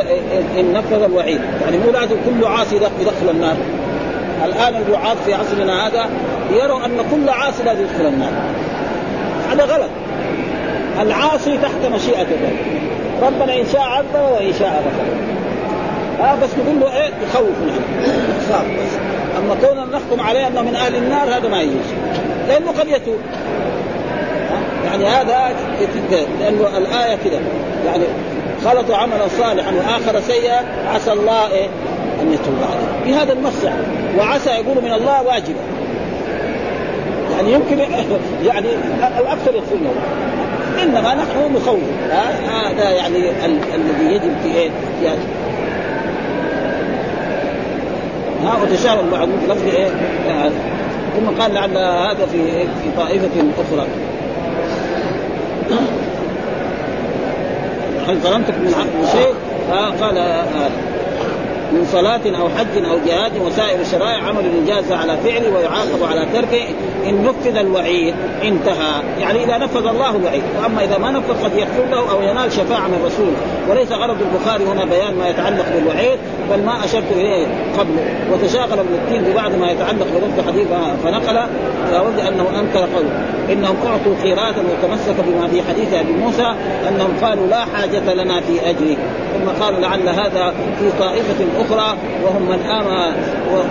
إن نفذ الوعيد، يعني مو لازم كل عاصي يدخل النار. الآن الدعاة في عصرنا هذا يروا أن كل عاصي لازم يدخل النار. هذا غلط. العاصي تحت مشيئة الله ربنا إن شاء عذبه وإن شاء غفر آه بس نقول له إيه يخوف نحن. خاف بس أما كوننا نحكم عليه أنه من أهل النار هذا ما يجوز. لأنه قد يتوب. يعني هذا لأنه الآية كده. يعني خلطوا عملا صالحا وآخر سيئا عسى الله إيه؟ أن يتوب عليه. بهذا النص يعني وعسى يقول من الله واجبا يعني يمكن يعني الأكثر يدخلون إنما نحن نخوف. هذا يعني الذي يجب في إيه؟ يعني ها وتشابه بعض لفظ إيه؟ يعني ثم قال لعل هذا في إيه؟ في طائفة أخرى هل ظلمتك من شيء؟ قال آه من صلاة أو حج أو جهاد وسائر الشرائع عمل يجازى على فعله ويعاقب على تركه إن نفذ الوعيد انتهى يعني إذا نفذ الله الوعيد وأما إذا ما نفذ قد يغفر له أو ينال شفاعة من الرسول وليس غرض البخاري هنا بيان ما يتعلق بالوعيد بل ما أشرت إليه قبل. وتشاغل ابن الدين ببعض ما يتعلق برد حديث فنقل. لابد أنه أنكر قوله إنهم أعطوا خيراتا وتمسك بما في حديث أبي موسى أنهم قالوا لا حاجة لنا في أجره ثم قال لعل هذا في طائفة أخرى وهم من آمن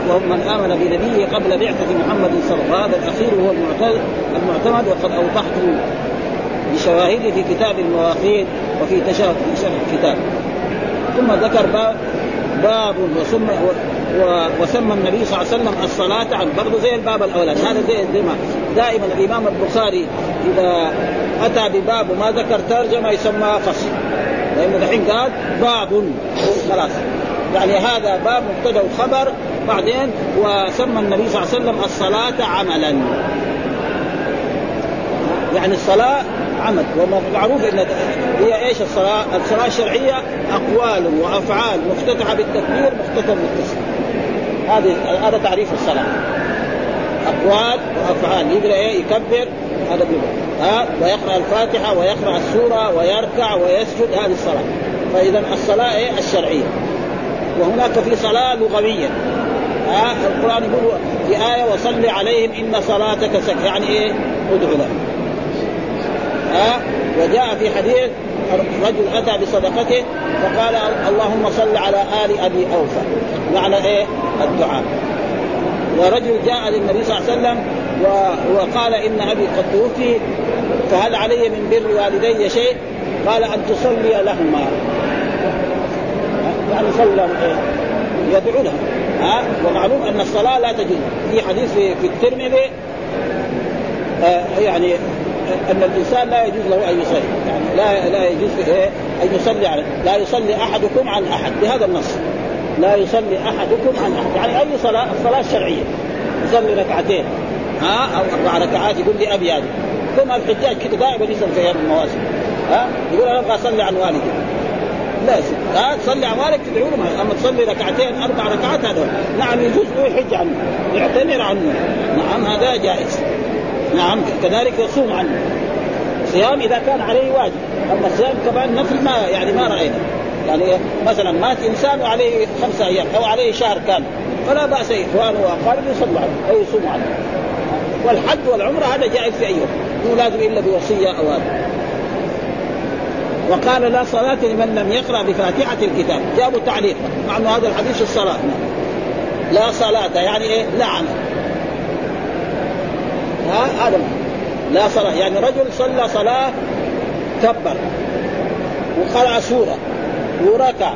وهم من آمن بنبيه قبل بعثة محمد صلى الله عليه وسلم. هذا الأخير هو المعتمد وقد أوضحته بشواهده في كتاب المواقيت. وفي تشرح في شرح الكتاب. ثم ذكر باب باب وسمى وسمى النبي صلى الله عليه وسلم الصلاة عن برضه زي الباب الأولاني هذا زي ما دائما الإمام البخاري إذا أتى بباب وما ذكر ترجمة يسمى فصل. لأنه دحين قال باب. خلاص. يعني هذا باب مبتدأ وخبر بعدين وسمى النبي صلى الله عليه وسلم الصلاة عملا. يعني الصلاة عمل ومعروف ان هي إيش الصلاة؟ الصلاة الشرعية أقوال وأفعال مفتتحة بالتكبير مختتم بالتسليم. هذه هذا تعريف الصلاة. أقوال وأفعال يقرأ إيه يكبر هذا ها ويقرأ الفاتحة ويقرأ السورة ويركع ويسجد هذه الصلاة. فإذا الصلاة إيه الشرعية. وهناك في صلاة لغوية ها القرآن يقول في آية وصل عليهم إن صلاتك سك يعني إيه ادعو لهم ها وجاء في حديث رجل أتى بصدقته فقال اللهم صل على آل أبي أوفى. معنى إيه؟ الدعاء. ورجل جاء للنبي صلى الله عليه وسلم وقال إن أبي قد توفي فهل علي من بر والدي شيء؟ قال أن تصلي لهما. يعني صلى يدعو لهم. ها؟ ومعلوم أن الصلاة لا تجوز. في حديث في, في الترمذي آه يعني أن الإنسان لا يجوز له أن يصلي. يعني لا لا يجوز إيه؟ أن يصلي عليه. لا يصلي أحدكم عن أحد. بهذا النص. لا يصلي أحدكم عن أحد. يعني أي صلاه الصلاه الشرعيه يصلي ركعتين. ها؟ أو أربع ركعات. يقول لي أبي هذا. ثم الحجاج كده. دائما يسال في أيام المواسم. ها؟ يقول أنا أبغى أصلي عن والدي. لا ها؟ تصلي عن والدك تدعو له أما تصلي ركعتين أربع ركعات هذا نعم يجوز له يحج عنه. يعتمر عنه. نعم هذا جائز. نعم كذلك يصوم عنه. صيام إذا كان عليه واجب. أما الصيام كمان نفل ما يعني ما رأينا. يعني مثلا مات إنسان وعليه خمسة أيام أو عليه شهر كامل فلا بأس إخوانه وأقاربه يصلوا عنه أو يصوموا عنه. والحج والعمرة هذا جائز في أي مو لازم إلا بوصية أو هذا. وقال لا صلاة لمن لم يقرأ بفاتحة الكتاب. جابوا تعليق. مع أنه هذا الحديث الصلاة. لا صلاة يعني إيه؟ لا عمل ها هذا لا صلاة. يعني رجل صلى صلاة كبر وقرأ سورة وركع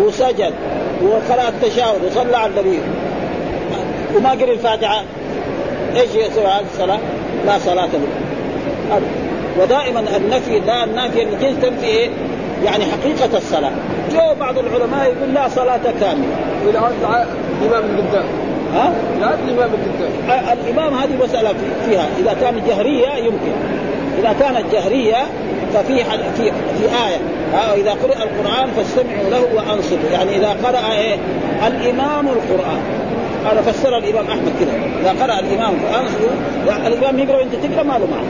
وسجد وقرأ التشاهد وصلى على النبي. وما قرأ الفاتحة. إيش يسوي هذه؟ الصلاة؟ لا صلاة له. ودائما النفي لا النافية للجنس تنفي إيه؟ يعني حقيقة الصلاة. جو بعض العلماء يقول لا الامام من قدام. ها؟ لا الإمام الامام هذه مسألة فيها إذا كانت جهرية يمكن. إذا كانت جهرية ففي في في آية. ها إذا قرأ القرآن فاستمعوا له وأنصتوا. يعني إذا قرأ إيه؟ الإمام القرآن. هذا فسر الإمام أحمد كده. إذا قرأ الإمام فأنصتوا يعني الإمام يقرأ وأنت تقرأ ما له معنى.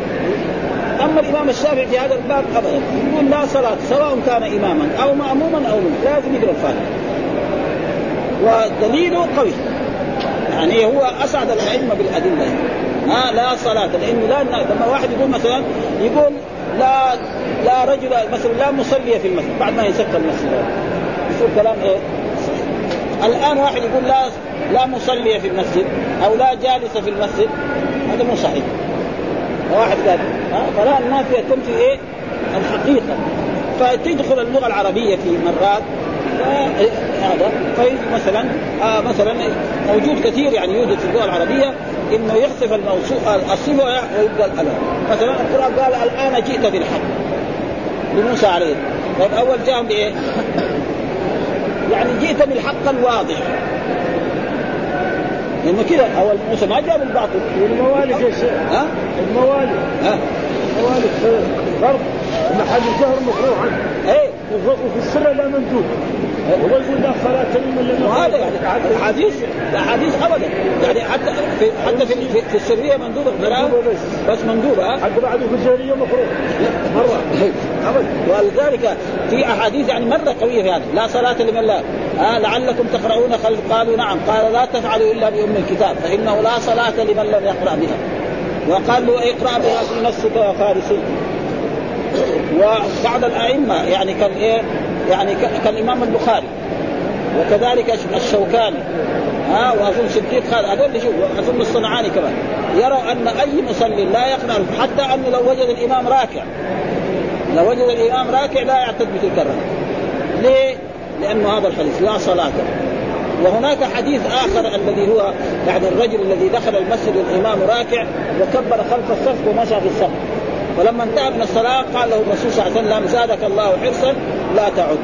أما الإمام الشافعي في هذا الباب أبدا. يقول لا صلاة سواء كان إماما أو مأموما أو من لازم يقرأ الفاتحة. ودليله قوي. يعني هو أسعد الأئمة بالأدلة. ها لا صلاة. لأنه لا لما واحد يقول مثلا يقول لا لا رجل مثلا لا مصلي في المسجد. بعد ما يسكر المسجد. يصير كلام إيه؟ الآن واحد يقول لا لا مصلي في المسجد أو لا جالس في المسجد. هذا مو صحيح. واحد قال فلا النافيه تنفي إيه؟ الحقيقة. فتدخل اللغة العربية في مرات هذا. فيجي مثلا آه مثلا موجود كثير يعني يوجد في اللغة العربية إنه يحذف الموصوف الصفه ويبقى الألم. مثلا القرآن قال الآن جئت بالحق. لموسى عليه. طيب أول جاء بإيه؟ يعني جئت بالحق الواضح. لأنه كذا أول موسى ما جاء بالباطل. والموالد يا شيخ. ها؟ الموالد. ها؟ الموالد في الغرب محل الجهر مكروه عنه. إيه. وفي السر لا مندوب هو يقول لا صلاة لم وهذا يعني الاحاديث الاحاديث ابدا يعني حتى في حتى في, في, في السريه مندوبه القراءه مندوبة بس. مندوبه؟ حتى بعده في الجاهلية مكروه مرة ابدا ولذلك في أحاديث يعني مره قويه في هذا لا صلاة لمن لا آه لعلكم تقرؤون خلف قالوا نعم قال لا تفعلوا الا بام الكتاب فإنه لا صلاة لمن لم يقرأ بها وقال له اقرأ بها في نفسك يا وبعض الأئمة يعني كان إيه؟ يعني كالامام البخاري. وكذلك الشوكاني. ها؟ وأظن صديق خالد هذول شوف أظن الصنعاني كمان. يروا أن أي مصلي لا يقرا حتى أنه لو وجد الإمام راكع. لو وجد الإمام راكع لا يعتد بتلك الركعه ليه؟ لأنه هذا الحديث لا صلاة وهناك حديث آخر الذي هو يعني الرجل الذي دخل المسجد والامام راكع وكبر خلف الصف ومشى في الصف. فلما انتهى من الصلاة قال له الرسول صلى الله عليه وسلم زادك الله حرصا لا تعد.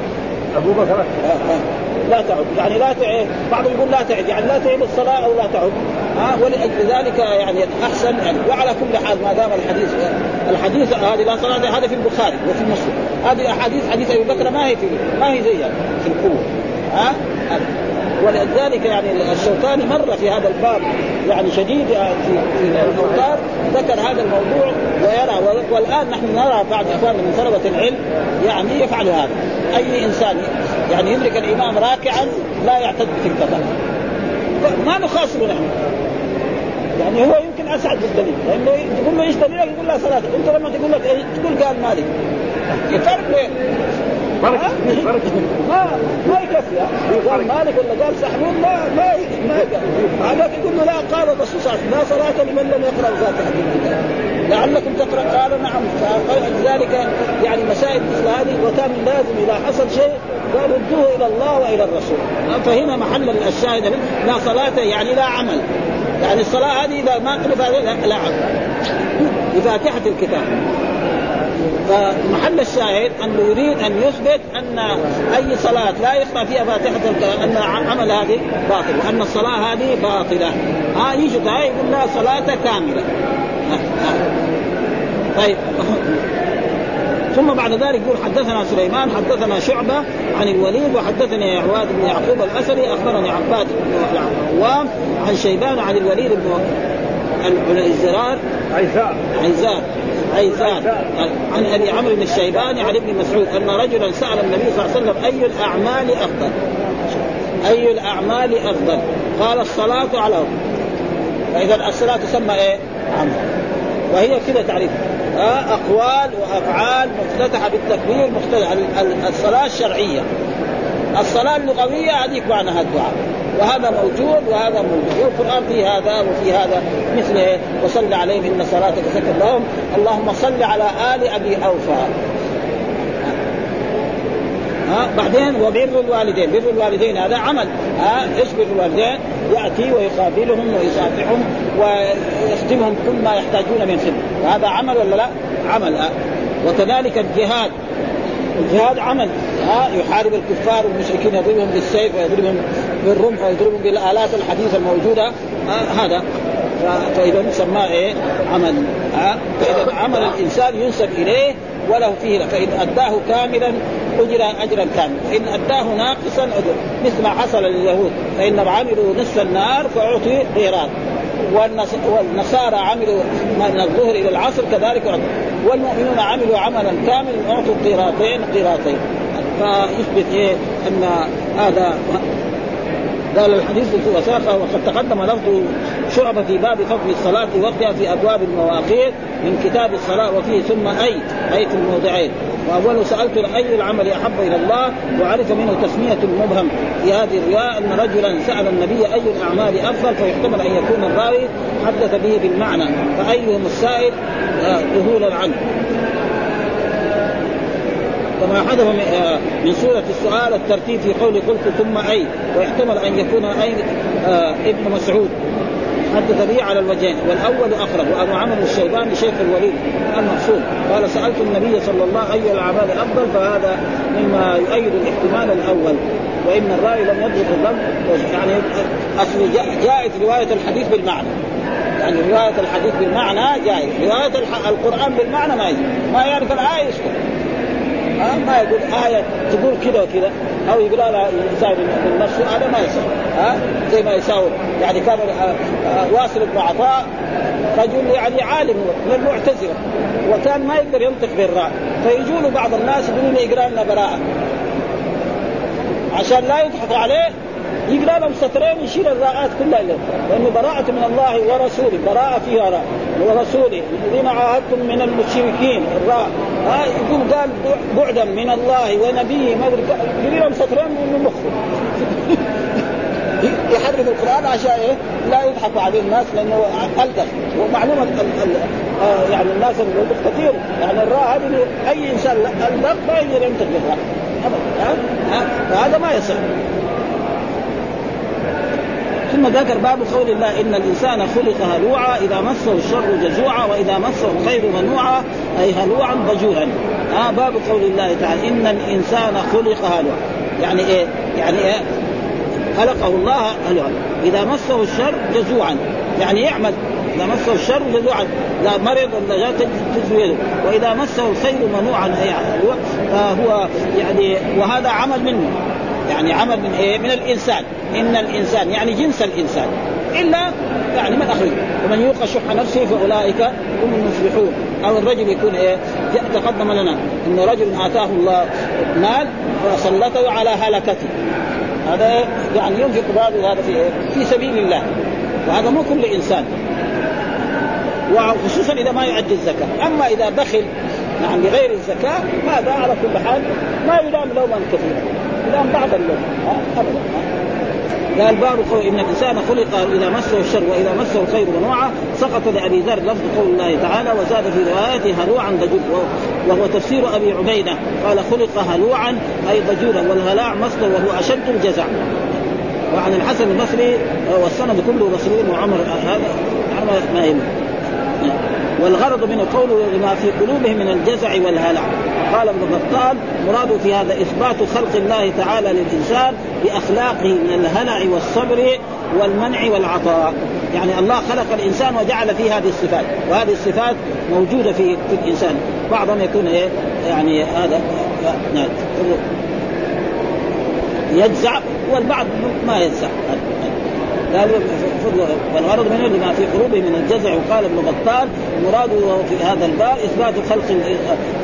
أبو بكر. آه، آه. لا تعد. يعني لا تعد. بعضهم يقول لا تعد. يعني لا تعيد الصلاة أو لا تعد. ها؟ ولاجل ذلك يعني أحسن يعني وعلى كل حال ما دام الحديث الحديث هذه لا صلاة هذا في البخاري وفي مسلم. هذه أحاديث حديث أبي بكر ما هي في ما هي زيها في القوة. ها؟ ولذلك يعني الشوكاني مر في هذا الباب يعني شديد في في الاوتار ذكر هذا الموضوع ويرى والآن نحن نرى بعض أخواننا من طلبة العلم يعني يفعل هذا. أي إنسان يعني يدرك الإمام راكعا لا يعتد الركعه ما نخاصمه نحن. يعني هو يمكن أسعد بالدليل لأنه تقول له إيش دليلك يقول لا صلاة. أنت لما تقول لك؟ تقول قال مالك. يفرق بين ها؟ فرق ما ما يكفي؟ قال مالك ولا قال سحنون ما ما ما هذاك يقول لا قال الرسول صلى الله عليه وسلم لا صلاة لمن لم يقرأ فاتحة الكتاب لعلكم تقرأ قال نعم فلذلك يعني مسائل مثل هذه وكان لازم إذا حصل شيء قال ردوه إلى الله وإلى الرسول فهنا محل الشاهد لا صلاة يعني لا عمل يعني الصلاة هذه إذا ما قرأ لا, عمل بفاتحة الكتاب فمحل الشاهد انه يريد أن يثبت أن أي صلاة لا يقرا فيها فاتحة أن عمل هذه باطل وان الصلاة هذه باطلة. ها آه يجي يقول لها صلاة كاملة. آه آه. طيب. ثم بعد ذلك يقول حدثنا سليمان حدثنا شعبة عن الوليد وحدثني عواد بن يعقوب الأسري أخبرني عباد بن العوام عن شيبان عن الوليد بن الزرار. عيساء عيزان عيزان عن أبي عمرو الشيباني عن ابن مسعود أن رجلا سأل النبي صلى الله عليه وسلم أي الأعمال أفضل؟ أي الأعمال أفضل؟ قال الصلاة على فإذا الصلاة تسمى إيه؟ عمل وهي كذا تعريف أقوال وأفعال مفتتحة بالتكبير مفتتحة الصلاة الشرعية الصلاة اللغوية هذيك معناها الدعاء وهذا موجود وهذا موجود. والقرآن في هذا وفي هذا مثل إيه؟ وصل عليهم إن صلاتك سكن لهم. اللهم صل على آل أبي أوفى. ها؟ بعدين وبر الوالدين. بر الوالدين هذا عمل. ها؟ إيش بر الوالدين؟ يأتي ويقابلهم ويصافحهم ويخدمهم كل ما يحتاجون من خدمة. وهذا عمل ولا لا؟ عمل. ها؟ وكذلك الجهاد. الجهاد عمل. ها؟ يحارب الكفار والمشركين يضربهم بالسيف ويضربهم بالرمح ويضربهم بالآلات الحديثة الموجودة. ها هذا. فإذا سماه إيه؟ عمل. ها فإذا عمل الإنسان ينسب إليه وله فيه فإن أداه كاملا أجر اجرا كاملا. وان أداه ناقصا اجر مثل ما حصل لليهود. فانهم عملوا نصف النهار فاعطي قيراط والنصارى عملوا من الظهر إلى العصر كذلك والمؤمنون عملوا عملا كاملا أعطوا قيراطين قيراطين. فيثبت إيه؟ أن هذا قال الحديث في وثاقة وقد تقدم لفظ شعبة في باب فضل الصلاة وقتها في أبواب المواقيت من كتاب الصلاة وفيه ثم أي أي في الموضعين. وأول سألت أي العمل أحب إلى الله وعرف منه تسمية مبهم. في هذه الرواية أن رجلا سأل النبي أي الأعمال أفضل فيحتمل أن يكون الراوي حدث به بالمعنى فأيهم السائل؟ آه، ذهولا عنه. حدث آه، من سورة السؤال الترتيب في قول قلت ثم أي ويحتمل أن يكون أي آه، ابن مسعود. حدث به على الوجهين والأول أقرب وأبو عمرو الشيباني شيخ الوليد المقصود. قال سألت النبي صلى الله اي الأعمال افضل فهذا مما يؤيد الاحتمال الأول. وإن الراوي لم يضبط اللفظ يعني أصل جاءت رواية الحديث بالمعنى. يعني رواية الحديث بالمعنى جائز، رواية القرآن بالمعنى ما يجوز، ما يعرف الآية يسكت. ها ما يقول آية تقول كذا وكذا. أو يقول هذا الإنسان من نفسه هذا ما يساوي. ها زي ما يساوي. يعني كان آه، آه، واصل بن عطاء رجل يعني عالم من المعتزلة. وكان ما يقدر ينطق بالراء. فيجوا له بعض الناس يقولون يقرا لنا براءة. عشان لا يضحكوا عليه يقرا لهم سطرين يشيل الراءات كلها له لأنه براءة من الله ورسوله براءة فيها راء ورسوله. الذين عاهدتم من المشركين الراء. ها يقول قال بعدا من الله ونبيه ما أدري لهم سطرين من مخه يحرف القرآن عشان إيه؟ لا يضحكوا عليه الناس لأنه ألدغ. ومعلومه آه يعني الناس كثير. يعني الراء هذه أي إنسان الدغ ما يقدر ينطق بالراء. ابدا. هذا ما يصح. ثم ذكر باب قول الله إن الإنسان خلق هلوعا إذا مسه الشر جزوعا وإذا مسه الخير منوعا أي هلوعا ضجوعا آه باب قول الله تعالى إن الإنسان خلق هلوعا. يعني إيه؟ يعني إيه؟ خلقه الله هلوعا. إذا مسه الشر جزوعا. يعني يعمل. إذا مسه الشر جزوعا. لا مرض ولا يده. وإذا مسه الخير منوعا أي فهو يعني وهذا عمل منه. يعني عمل من إيه؟ من الإنسان. إن الإنسان يعني جنس الإنسان. إلا يعني من اخرج ومن يوق شح نفسه فأولئك هم المفلحون. أو الرجل يكون إيه؟ تقدم لنا إن رجل آتاه الله مال فسلطه على هلكته. هذا يعني ينفق ماله هذا في إيه؟ في سبيل الله. وهذا مو كل إنسان. وخصوصا إذا ما يؤدي الزكاة، أما إذا بخل نعم بغير الزكاة هذا على كل حال ما يلام لوما كثيرا، يلام بعض اللوم ابدا. قال باب قول إن الإنسان خلق إذا مسه الشر وإذا مسه الخير منوعا سقط لأبي ذر لفظ قول الله تعالى وزاد في روايته هلوعا ضجوع وهو تفسير أبي عبيدة. قال خلق هلوعا أي ضجورا والهلاع مصدر وهو أشد الجزع وعن الحسن البصري والسند كله بصري وعمر هذا ما يهم. والغرض من القول لما في قلوبهم من الجزع والهلع قال ابن بطال مراد في هذا إثبات خلق الله تعالى للإنسان بأخلاقه من الهلع والصبر والمنع والعطاء. يعني الله خلق الإنسان وجعل فيه هذه الصفات وهذه الصفات موجودة في في الإنسان. بعضهم يكون إيه؟ يعني هذا نعم. يجزع والبعض ما يجزع. قال والغرض منه لما في قلوبهم من الجزع وقال ابن بطال مراده في هذا الباب إثبات خلق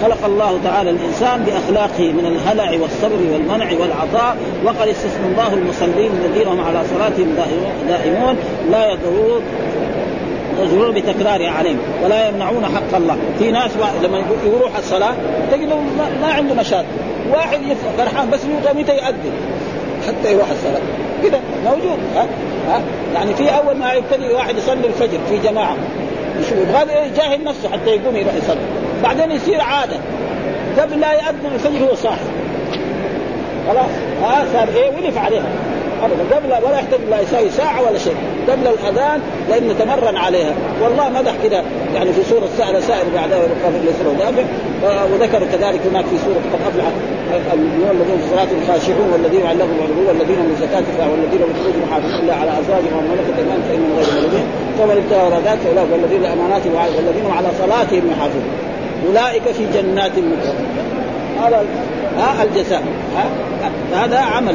خلق الله تعالى الإنسان بأخلاقه من الهلع والصبر والمنع والعطاء وقد استثنى الله المصلين الذين هم على صلاتهم دائمون لا يضرون يزورون بتكرارها عليهم ولا يمنعون حق الله. في ناس لما يروح الصلاة تجد ما عنده نشاط واحد فرحان بس متى يؤذن حتى يروح الصلاة. كده موجود ها؟ يعني في أول ما يبتدي واحد يصلي الفجر في جماعة. يبغى يجاهد نفسه حتى يقوم يروح يصلي. بعدين يصير عادة. قبل لا يأذن الفجر هو صاحي. خلاص؟ ها صار إيه؟ ولف عليها. ابدا قبل ولا يحتاج لا يساوي ساعة ولا شيء قبل الأذان لأنه تمرن عليها. والله مدح كده يعني في سورة سال سائل ويبقى في اليسر ودافع وذكر كذلك هناك في سورة قد أفلح المؤمنون الذين في صلاه خاشعون والذين علمهم العلو والذين من زكاه والذين من خروج محافظون إلا على أزواجهم وملكت ايمان فإنهم غير ملومين فمن ابتغى وراء ذلك والذين اماناتهم والذين على صلاتهم يحافظون. أولئك في جنات مكرمين هذا ها الجزاء. هذا عمل.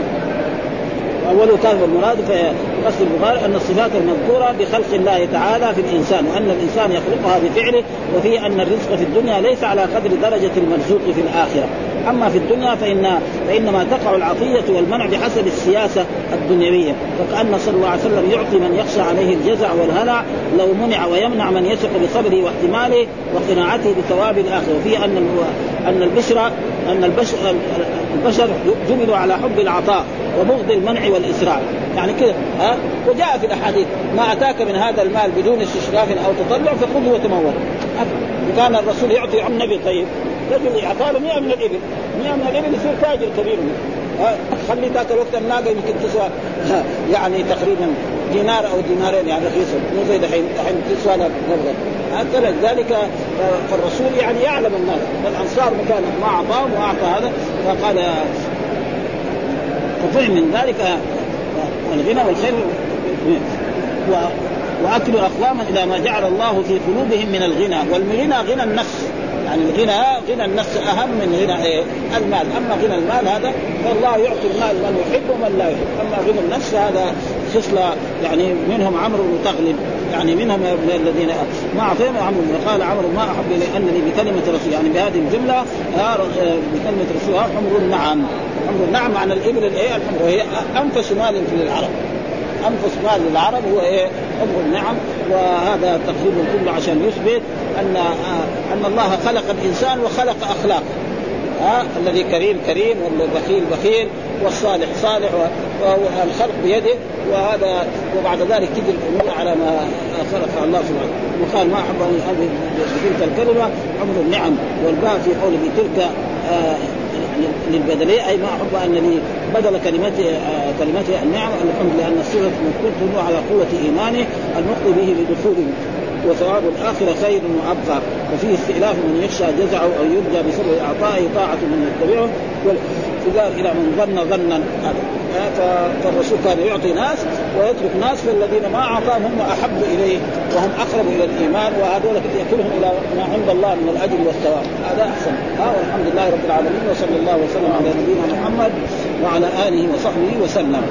أول كان المراد في قصد البخاري أن الصفات المذكورة بخلق الله تعالى في الإنسان وأن الإنسان يخلقها بفعله وفي أن الرزق في الدنيا ليس على قدر درجة المرزوق في الآخرة. أما في الدنيا فان فإنما تقع العطيه والمنع بحسب السياسة الدنيوية. فكان صلى الله عليه وسلم يعطي من يخشى عليه الجزع والهلع لو منع ويمنع من يثق بصبره واحتماله وقناعته بثواب الآخرة. وفي أن أن البشر أن البشر البشر على حب العطاء. وبغض المنع والاسراع يعني كذا ها؟ وجاء في الأحاديث ما أتاك من هذا المال بدون استشراف أو تطلع فخذه وتمول كان الرسول يعطي عن النبي طيب. رجل يعطى له 100 من الإبل. 100 من الإبل يصير تاجر كبير. خلي ذاك الوقت الناقة يمكن تسوى يعني تقريبا دينار أو دينارين يعني رخيصة. مو زي دحين. دحين تسوى ذلك فالرسول يعني يعلم الناس. الانصار كان ما اعطاهم وأعطى هذا. فقال ففهم من ذلك والغنى والخير. و وأكل أقواما إلى ما جعل الله في قلوبهم من الغنى. والغنى غنى النفس. يعني الغنى غنى النفس أهم من غنى إيه؟ المال، أما غنى المال هذا فالله يعطي المال من يحب ومن لا يحب، أما غنى النفس هذا خصلة يعني منهم عمرو متغلب يعني منهم الذين ما اعطيهم عمرو قال عمرو ما أحب إلي أنني بكلمة رسول يعني بهذه الجملة بكلمة رسول حمر النعم. حمر النعم معنى الإبل الايه الحمر وهي أنفس مال في العرب. أنفس مال للعرب هو إيه؟ حمر النعم. وهذا تقريبا كله عشان يثبت أن أن الله خلق الإنسان وخلق أخلاقه. ها؟ الذي كريم كريم والبخيل بخيل والصالح صالح والخلق بيده. وهذا وبعد ذلك تجي الأمور على ما خلق الله سبحانه وقال ما أحب أن بتلك الكلمة عمر النعم والباء في قوله تلك آه للبدلية أي ما أحب أنني بدل كلمته آه كلمته النعم الحمد لأن الصيغة المذكور تدل على قوة إيمانه المقضي به بدخوله وثواب الآخرة خير وأبقى. وفيه استئلاف من يخشى جزعه أو يرجى بسبب إعطائه طاعة من يتبعه. والاعتذار إلى من ظن ظنا. فالرسول كان يعطي ناس ويترك ناس فالذين ما أعطاهم هم أحب إليه وهم أقرب إلى الإيمان وهذول يكلهم إلى ما عند الله من الأجر والثواب. هذا أحسن. ها والحمد لله رب العالمين وصلى الله وسلم على نبينا محمد وعلى آله وصحبه وسلم.